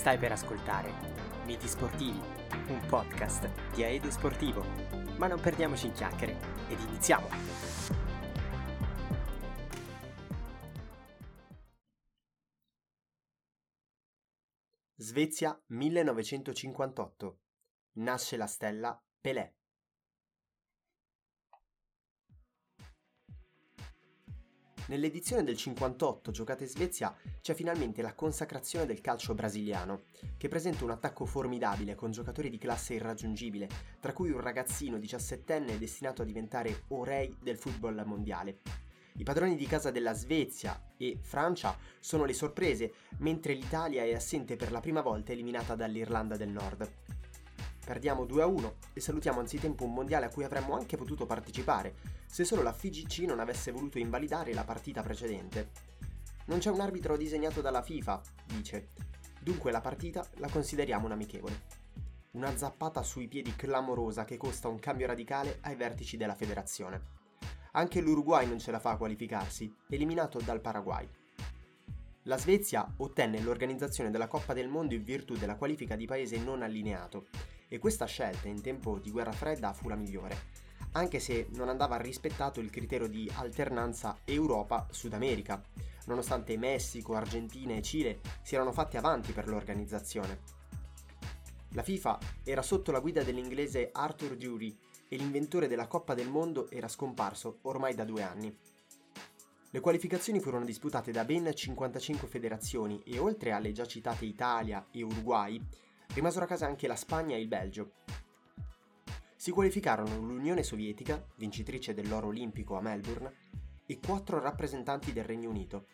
Stai per ascoltare Miti Sportivi, un podcast di Aedo Sportivo. Ma non perdiamoci in chiacchiere ed iniziamo! Svezia 1958. Nasce la stella Pelé. Nell'edizione del 58 giocata in Svezia c'è finalmente la consacrazione del calcio brasiliano, che presenta un attacco formidabile con giocatori di classe irraggiungibile, tra cui un ragazzino 17enne destinato a diventare o re del football mondiale. I padroni di casa della Svezia e Francia sono le sorprese, mentre l'Italia è assente per la prima volta eliminata dall'Irlanda del Nord. Perdiamo 2-1 e salutiamo anzitempo un mondiale a cui avremmo anche potuto partecipare, se solo la FIGC non avesse voluto invalidare la partita precedente. Non c'è un arbitro disegnato dalla FIFA, dice. Dunque la partita la consideriamo un'amichevole. Una zappata sui piedi clamorosa che costa un cambio radicale ai vertici della federazione. Anche l'Uruguay non ce la fa a qualificarsi, eliminato dal Paraguay. La Svezia ottenne l'organizzazione della Coppa del Mondo in virtù della qualifica di paese non allineato, e questa scelta in tempo di guerra fredda fu la migliore, anche se non andava rispettato il criterio di alternanza Europa-Sud America, nonostante Messico, Argentina e Cile si erano fatti avanti per l'organizzazione. La FIFA era sotto la guida dell'inglese Arthur Dury e l'inventore della Coppa del Mondo era scomparso ormai da due anni. Le qualificazioni furono disputate da ben 55 federazioni e oltre alle già citate Italia e Uruguay, rimasero a casa anche la Spagna e il Belgio, si qualificarono l'Unione Sovietica, vincitrice dell'oro olimpico a Melbourne, e quattro rappresentanti del Regno Unito.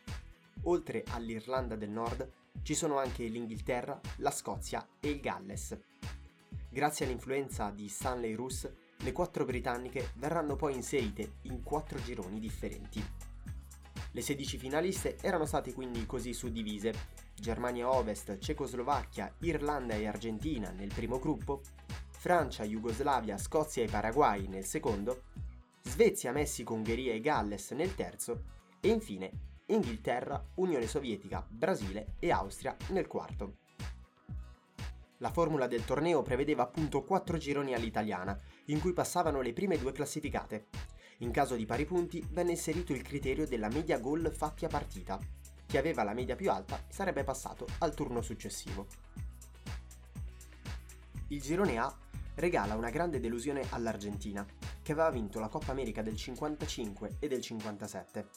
Oltre all'Irlanda del Nord ci sono anche l'Inghilterra, la Scozia e il Galles. Grazie all'influenza di Stanley Roos, le quattro britanniche verranno poi inserite in quattro gironi differenti. Le 16 finaliste erano state quindi così suddivise: Germania Ovest, Cecoslovacchia, Irlanda e Argentina nel primo gruppo, Francia, Jugoslavia, Scozia e Paraguay nel secondo, Svezia, Messico, Ungheria e Galles nel terzo e infine Inghilterra, Unione Sovietica, Brasile e Austria nel quarto. La formula del torneo prevedeva appunto quattro gironi all'italiana, in cui passavano le prime due classificate. In caso di pari punti venne inserito il criterio della media gol fatti a partita. Chi aveva la media più alta sarebbe passato al turno successivo. Il girone A regala una grande delusione all'Argentina, che aveva vinto la Coppa America del 55 e del 57.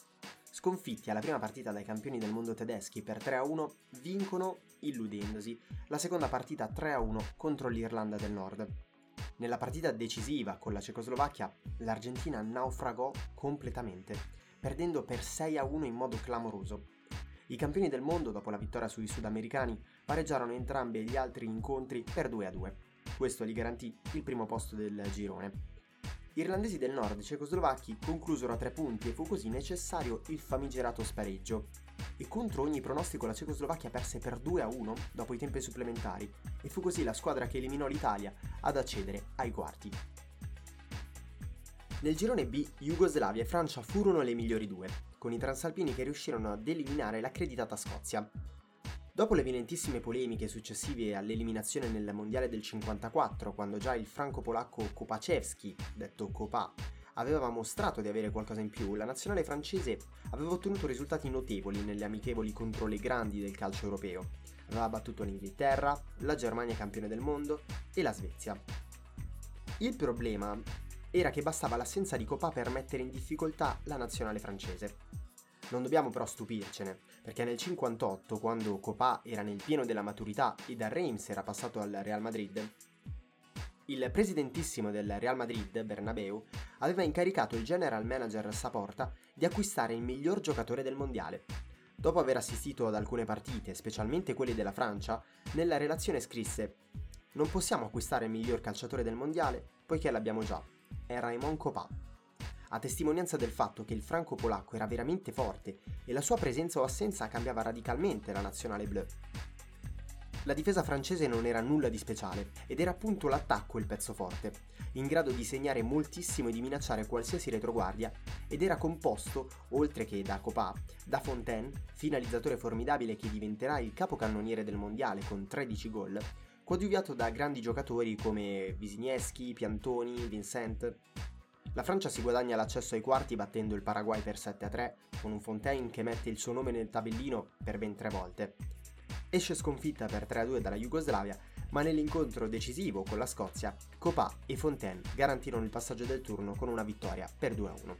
Sconfitti alla prima partita dai campioni del mondo tedeschi per 3-1, vincono, illudendosi, la seconda partita 3-1 contro l'Irlanda del Nord. Nella partita decisiva con la Cecoslovacchia, l'Argentina naufragò completamente, perdendo per 6-1 in modo clamoroso. I campioni del mondo, dopo la vittoria sui sudamericani, pareggiarono entrambi gli altri incontri per 2-2. Questo gli garantì il primo posto del girone. Irlandesi del nord i cecoslovacchi conclusero a tre punti e fu così necessario il famigerato spareggio. E contro ogni pronostico la Cecoslovacchia perse per 2 a 1 dopo i tempi supplementari e fu così la squadra che eliminò l'Italia ad accedere ai quarti. Nel girone B Jugoslavia e Francia furono le migliori due, con i transalpini che riuscirono ad eliminare l'accreditata Scozia. Dopo le violentissime polemiche successive all'eliminazione nel mondiale del 54, quando già il franco-polacco Kopacevski, detto Copa, aveva mostrato di avere qualcosa in più, la nazionale francese aveva ottenuto risultati notevoli nelle amichevoli contro le grandi del calcio europeo. Aveva battuto l'Inghilterra, la Germania campione del mondo e la Svezia. Il problema era che bastava l'assenza di Copa per mettere in difficoltà la nazionale francese. Non dobbiamo però stupircene, perché nel 58, quando Copà era nel pieno della maturità e da Reims era passato al Real Madrid, il presidentissimo del Real Madrid, Bernabeu, aveva incaricato il general manager Saporta di acquistare il miglior giocatore del mondiale. Dopo aver assistito ad alcune partite, specialmente quelle della Francia, nella relazione scrisse Non possiamo acquistare il miglior calciatore del mondiale, poiché l'abbiamo già. È Raymond Copà a testimonianza del fatto che il franco-polacco era veramente forte e la sua presenza o assenza cambiava radicalmente la nazionale blu. La difesa francese non era nulla di speciale ed era appunto l'attacco il pezzo forte, in grado di segnare moltissimo e di minacciare qualsiasi retroguardia ed era composto, oltre che da Copà, da Fontaine, finalizzatore formidabile che diventerà il capocannoniere del mondiale con 13 gol, coadiuviato da grandi giocatori come Wisniewski, Piantoni, Vincent. La Francia si guadagna l'accesso ai quarti battendo il Paraguay per 7-3, con un Fontaine che mette il suo nome nel tabellino per ben tre volte esce sconfitta per 3-2 dalla Jugoslavia, ma nell'incontro decisivo con la Scozia, Copà e Fontaine garantirono il passaggio del turno con una vittoria per 2-1.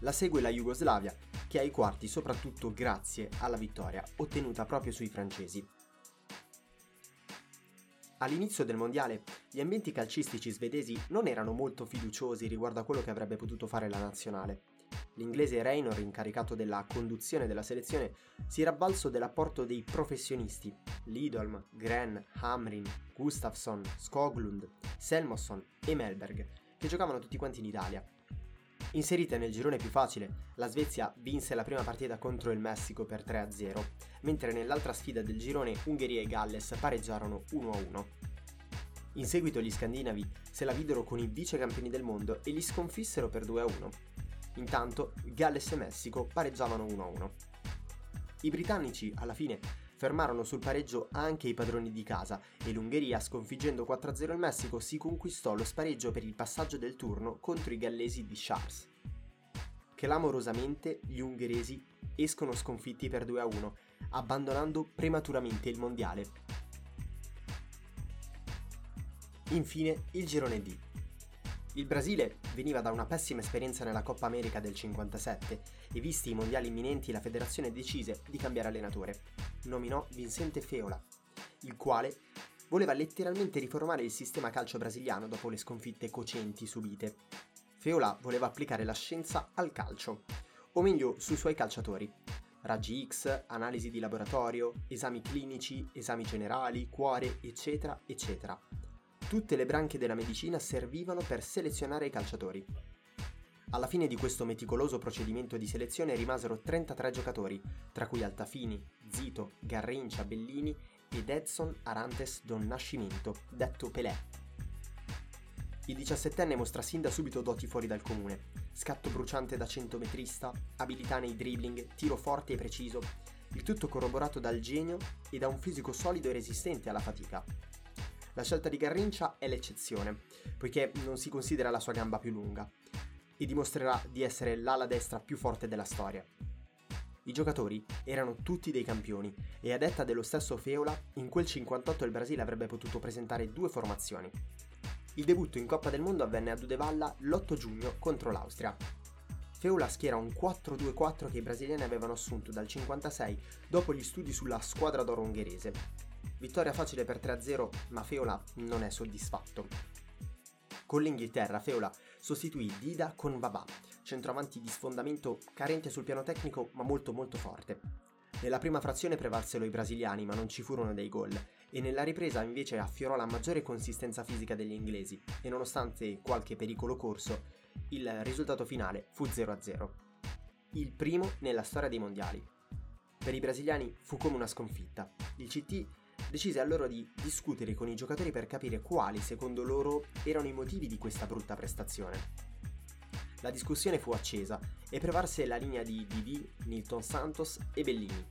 La segue la Jugoslavia, che ha i quarti soprattutto grazie alla vittoria ottenuta proprio sui francesi. All'inizio del mondiale, gli ambienti calcistici svedesi non erano molto fiduciosi riguardo a quello che avrebbe potuto fare la nazionale. L'inglese Reynor, incaricato della conduzione della selezione, si era avvalso dell'apporto dei professionisti Lidolm, Gren, Hamrin, Gustafsson, Skoglund, Selmosson e Melberg, che giocavano tutti quanti in Italia. Inserita nel girone più facile, la Svezia vinse la prima partita contro il Messico per 3-0, mentre nell'altra sfida del girone Ungheria e Galles pareggiarono 1-1. In seguito gli scandinavi se la videro con i vice campioni del mondo e li sconfissero per 2-1. Intanto Galles e Messico pareggiavano 1-1. I britannici, alla fine, fermarono sul pareggio anche i padroni di casa e l'Ungheria, sconfiggendo 4-0 il Messico, si conquistò lo spareggio per il passaggio del turno contro i gallesi di Charles. Clamorosamente gli ungheresi escono sconfitti per 2-1, abbandonando prematuramente il mondiale. Infine il girone D. Il Brasile veniva da una pessima esperienza nella Coppa America del 57 e visti i mondiali imminenti la federazione decise di cambiare allenatore. Nominò Vincente Feola, il quale voleva letteralmente riformare il sistema calcio brasiliano dopo le sconfitte cocenti subite. Feola voleva applicare la scienza al calcio, o meglio sui suoi calciatori. Raggi X, analisi di laboratorio, esami clinici, esami generali, cuore, eccetera, eccetera Tutte le branche della medicina servivano per selezionare i calciatori. Alla fine di questo meticoloso procedimento di selezione rimasero 33 giocatori, tra cui Altafini, Zito, Garrincia, Bellini ed Edson Arantes Don Nascimento, detto Pelé. Il 17enne mostra sin da subito doti fuori dal comune. Scatto bruciante da centometrista, abilità nei dribbling, tiro forte e preciso, il tutto corroborato dal genio e da un fisico solido e resistente alla fatica. La scelta di Garrincia è l'eccezione, poiché non si considera la sua gamba più lunga, e dimostrerà di essere l'ala destra più forte della storia. I giocatori erano tutti dei campioni e a detta dello stesso Feola, in quel 58 il Brasile avrebbe potuto presentare due formazioni. Il debutto in Coppa del Mondo avvenne a Dudevalla l'8 giugno contro l'Austria. Feola schiera un 4-2-4 che i brasiliani avevano assunto dal 56 dopo gli studi sulla squadra d'oro ungherese, Vittoria facile per 3-0, ma Feola non è soddisfatto. Con l'Inghilterra, Feola sostituì Dida con Babà, centroavanti di sfondamento carente sul piano tecnico ma molto molto forte. Nella prima frazione prevalsero i brasiliani ma non ci furono dei gol e nella ripresa invece affiorò la maggiore consistenza fisica degli inglesi e nonostante qualche pericolo corso, il risultato finale fu 0-0. Il primo nella storia dei mondiali. Per i brasiliani fu come una sconfitta. Il CT decise allora di discutere con i giocatori per capire quali, secondo loro, erano i motivi di questa brutta prestazione. La discussione fu accesa e prevarse la linea di Didi, Nilton Santos e Bellini.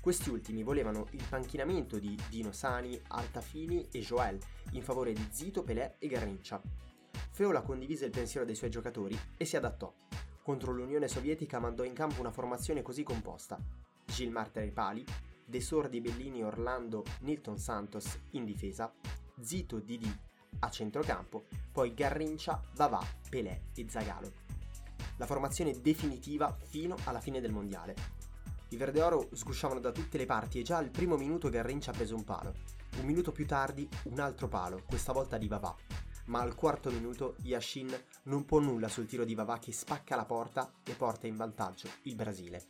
Questi ultimi volevano il panchinamento di Dino Sani, Altafini e Joel in favore di Zito, Pelé e Garrincia. Feola condivise il pensiero dei suoi giocatori e si adattò. Contro l'Unione Sovietica mandò in campo una formazione così composta. Gilles Marter ai pali, De Sordi, Bellini, Orlando, Nilton Santos in difesa, Zito, Didi a centrocampo, poi Garrincia, Vavà, Pelé e Zagalo. La formazione definitiva fino alla fine del mondiale. I Verde Oro sgusciavano da tutte le parti e già al primo minuto Garrincia ha preso un palo. Un minuto più tardi un altro palo, questa volta di Vavà. Ma al quarto minuto Yashin non può nulla sul tiro di Vavà che spacca la porta e porta in vantaggio il Brasile.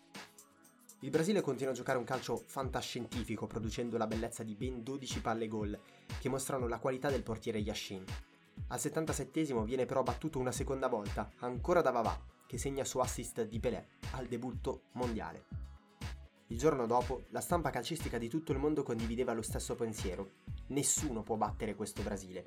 Il Brasile continua a giocare un calcio fantascientifico, producendo la bellezza di ben 12 palle gol, che mostrano la qualità del portiere Yashin. Al 77 viene però battuto una seconda volta, ancora da Vavà, che segna su assist di Pelé al debutto mondiale. Il giorno dopo, la stampa calcistica di tutto il mondo condivideva lo stesso pensiero. Nessuno può battere questo Brasile.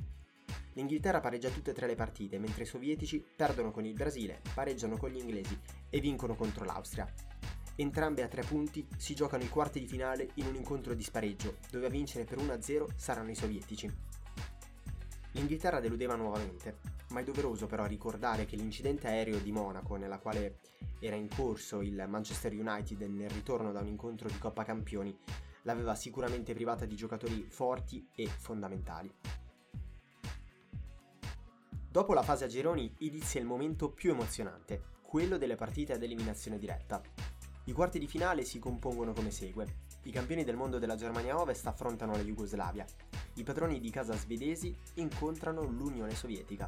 L'Inghilterra pareggia tutte e tre le partite, mentre i sovietici perdono con il Brasile, pareggiano con gli inglesi e vincono contro l'Austria. Entrambe a tre punti si giocano i quarti di finale in un incontro di spareggio, dove a vincere per 1-0 saranno i sovietici. L'Inghilterra deludeva nuovamente, ma è doveroso però ricordare che l'incidente aereo di Monaco, nella quale era in corso il Manchester United nel ritorno da un incontro di Coppa Campioni, l'aveva sicuramente privata di giocatori forti e fondamentali. Dopo la fase a gironi inizia il momento più emozionante, quello delle partite ad eliminazione diretta. I quarti di finale si compongono come segue. I campioni del mondo della Germania Ovest affrontano la Jugoslavia. I padroni di casa svedesi incontrano l'Unione Sovietica.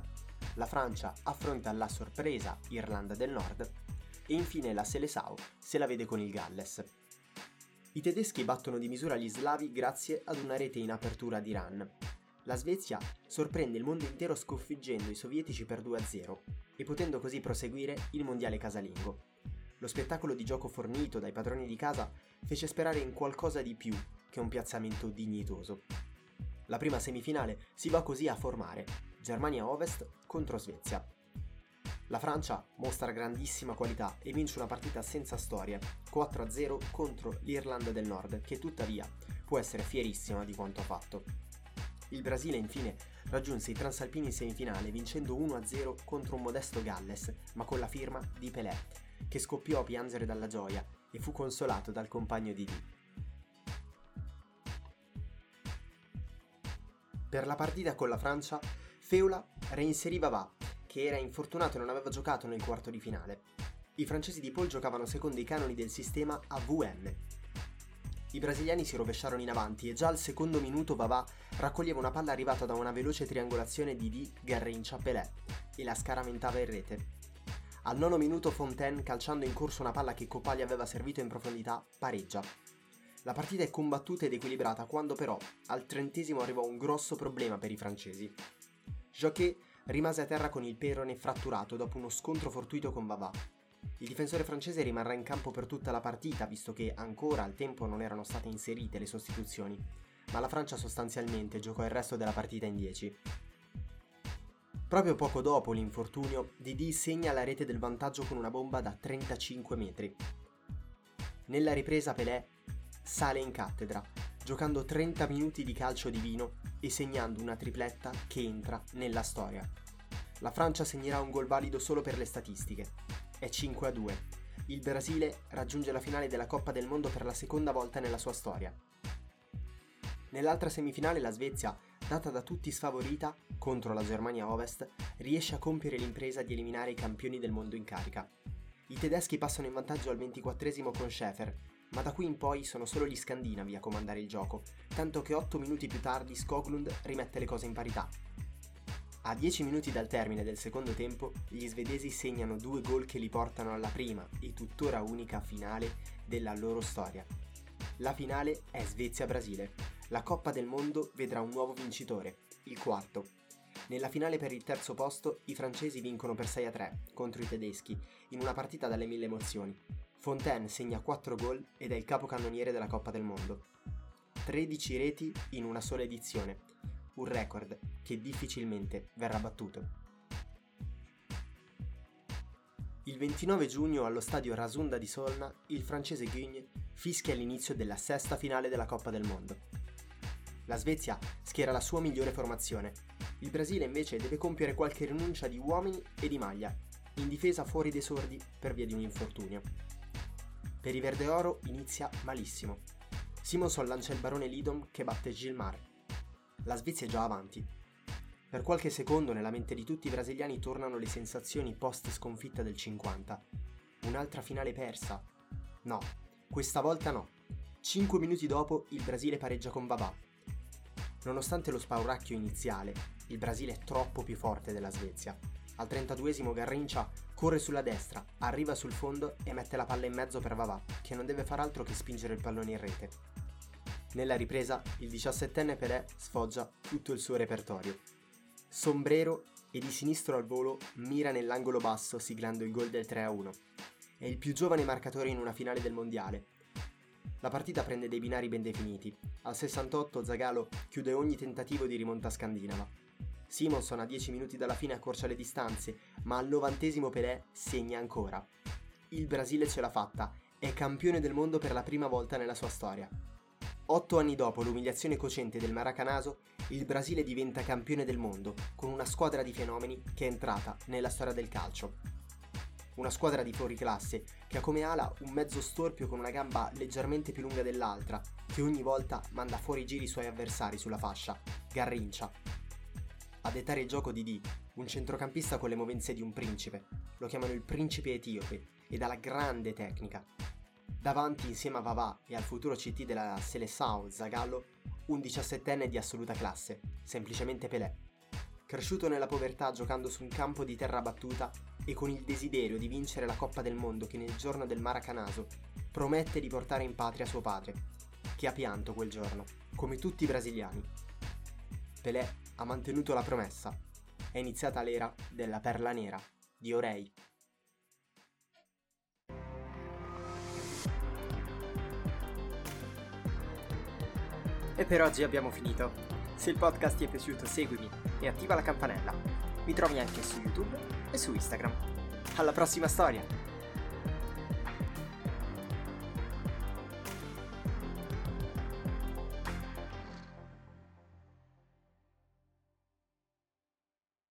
La Francia affronta la sorpresa Irlanda del Nord e infine la Seleção se la vede con il Galles. I tedeschi battono di misura gli slavi grazie ad una rete in apertura di Iran. La Svezia sorprende il mondo intero sconfiggendo i sovietici per 2-0 e potendo così proseguire il mondiale casalingo. Lo spettacolo di gioco fornito dai padroni di casa fece sperare in qualcosa di più che un piazzamento dignitoso. La prima semifinale si va così a formare, Germania Ovest contro Svezia. La Francia mostra grandissima qualità e vince una partita senza storia, 4-0 contro l'Irlanda del Nord, che tuttavia può essere fierissima di quanto ha fatto. Il Brasile infine raggiunse i transalpini in semifinale vincendo 1-0 contro un modesto Galles, ma con la firma di Pelé, che scoppiò a piangere dalla gioia e fu consolato dal compagno di Dì. Per la partita con la Francia, Feula reinseriva Va, che era infortunato e non aveva giocato nel quarto di finale. I francesi di Paul giocavano secondo i canoni del sistema AVM. I brasiliani si rovesciarono in avanti e già al secondo minuto Vavà raccoglieva una palla arrivata da una veloce triangolazione di Di Garrincia Pelé e la scaramentava in rete. Al nono minuto Fontaine, calciando in corso una palla che Copagli aveva servito in profondità, pareggia. La partita è combattuta ed equilibrata quando però al trentesimo arrivò un grosso problema per i francesi. Jacquet rimase a terra con il perone fratturato dopo uno scontro fortuito con Vavà. Il difensore francese rimarrà in campo per tutta la partita visto che ancora al tempo non erano state inserite le sostituzioni, ma la Francia sostanzialmente giocò il resto della partita in 10. Proprio poco dopo l'infortunio, Didi segna la rete del vantaggio con una bomba da 35 metri. Nella ripresa Pelé sale in cattedra, giocando 30 minuti di calcio divino e segnando una tripletta che entra nella storia. La Francia segnerà un gol valido solo per le statistiche. È 5 a 2. Il Brasile raggiunge la finale della Coppa del Mondo per la seconda volta nella sua storia. Nell'altra semifinale la Svezia, data da tutti sfavorita contro la Germania Ovest, riesce a compiere l'impresa di eliminare i campioni del mondo in carica. I tedeschi passano in vantaggio al 24 con Schäfer, ma da qui in poi sono solo gli scandinavi a comandare il gioco, tanto che 8 minuti più tardi Skoglund rimette le cose in parità. A 10 minuti dal termine del secondo tempo, gli svedesi segnano due gol che li portano alla prima e tuttora unica finale della loro storia. La finale è Svezia-Brasile. La Coppa del Mondo vedrà un nuovo vincitore, il quarto. Nella finale per il terzo posto i francesi vincono per 6-3 contro i tedeschi, in una partita dalle mille emozioni, Fontaine segna 4 gol ed è il capocannoniere della Coppa del Mondo. 13 reti in una sola edizione, un record che difficilmente verrà battuto. Il 29 giugno allo stadio Rasunda di Solna il francese Guigne fischia l'inizio della sesta finale della Coppa del Mondo. La Svezia schiera la sua migliore formazione, il Brasile invece deve compiere qualche rinuncia di uomini e di maglia, in difesa fuori dei sordi per via di un infortunio. Per i Verde Oro inizia malissimo. Simonson lancia il barone Lidom che batte Gilmar. La Svezia è già avanti. Per qualche secondo nella mente di tutti i brasiliani tornano le sensazioni post sconfitta del 50. Un'altra finale persa? No, questa volta no. Cinque minuti dopo il Brasile pareggia con Babà. Nonostante lo spauracchio iniziale, il Brasile è troppo più forte della Svezia. Al 32esimo Garrincia corre sulla destra, arriva sul fondo e mette la palla in mezzo per Vavà, che non deve far altro che spingere il pallone in rete. Nella ripresa, il 17enne Pelé sfoggia tutto il suo repertorio. Sombrero e di sinistro al volo mira nell'angolo basso siglando il gol del 3-1. È il più giovane marcatore in una finale del mondiale. La partita prende dei binari ben definiti. Al 68 Zagallo chiude ogni tentativo di rimonta scandinava. Simonson a 10 minuti dalla fine accorcia le distanze, ma al novantesimo Pelé segna ancora. Il Brasile ce l'ha fatta, è campione del mondo per la prima volta nella sua storia. Otto anni dopo l'umiliazione cocente del Maracanaso, il Brasile diventa campione del mondo, con una squadra di fenomeni che è entrata nella storia del calcio. Una squadra di fuori classe che ha come ala un mezzo storpio con una gamba leggermente più lunga dell'altra, che ogni volta manda fuori giri i suoi avversari sulla fascia, Garrincia. A dettare il gioco di D, un centrocampista con le movenze di un principe, lo chiamano il principe etiope, e dalla grande tecnica, Davanti, insieme a Vavà e al futuro CT della Seleção Zagallo, un diciassettenne di assoluta classe, semplicemente Pelé. Cresciuto nella povertà giocando su un campo di terra battuta e con il desiderio di vincere la Coppa del Mondo che nel giorno del Maracanaso promette di portare in patria suo padre, che ha pianto quel giorno, come tutti i brasiliani. Pelé ha mantenuto la promessa. È iniziata l'era della perla nera di Orei. E per oggi abbiamo finito. Se il podcast ti è piaciuto seguimi e attiva la campanella. Mi trovi anche su YouTube e su Instagram. Alla prossima storia!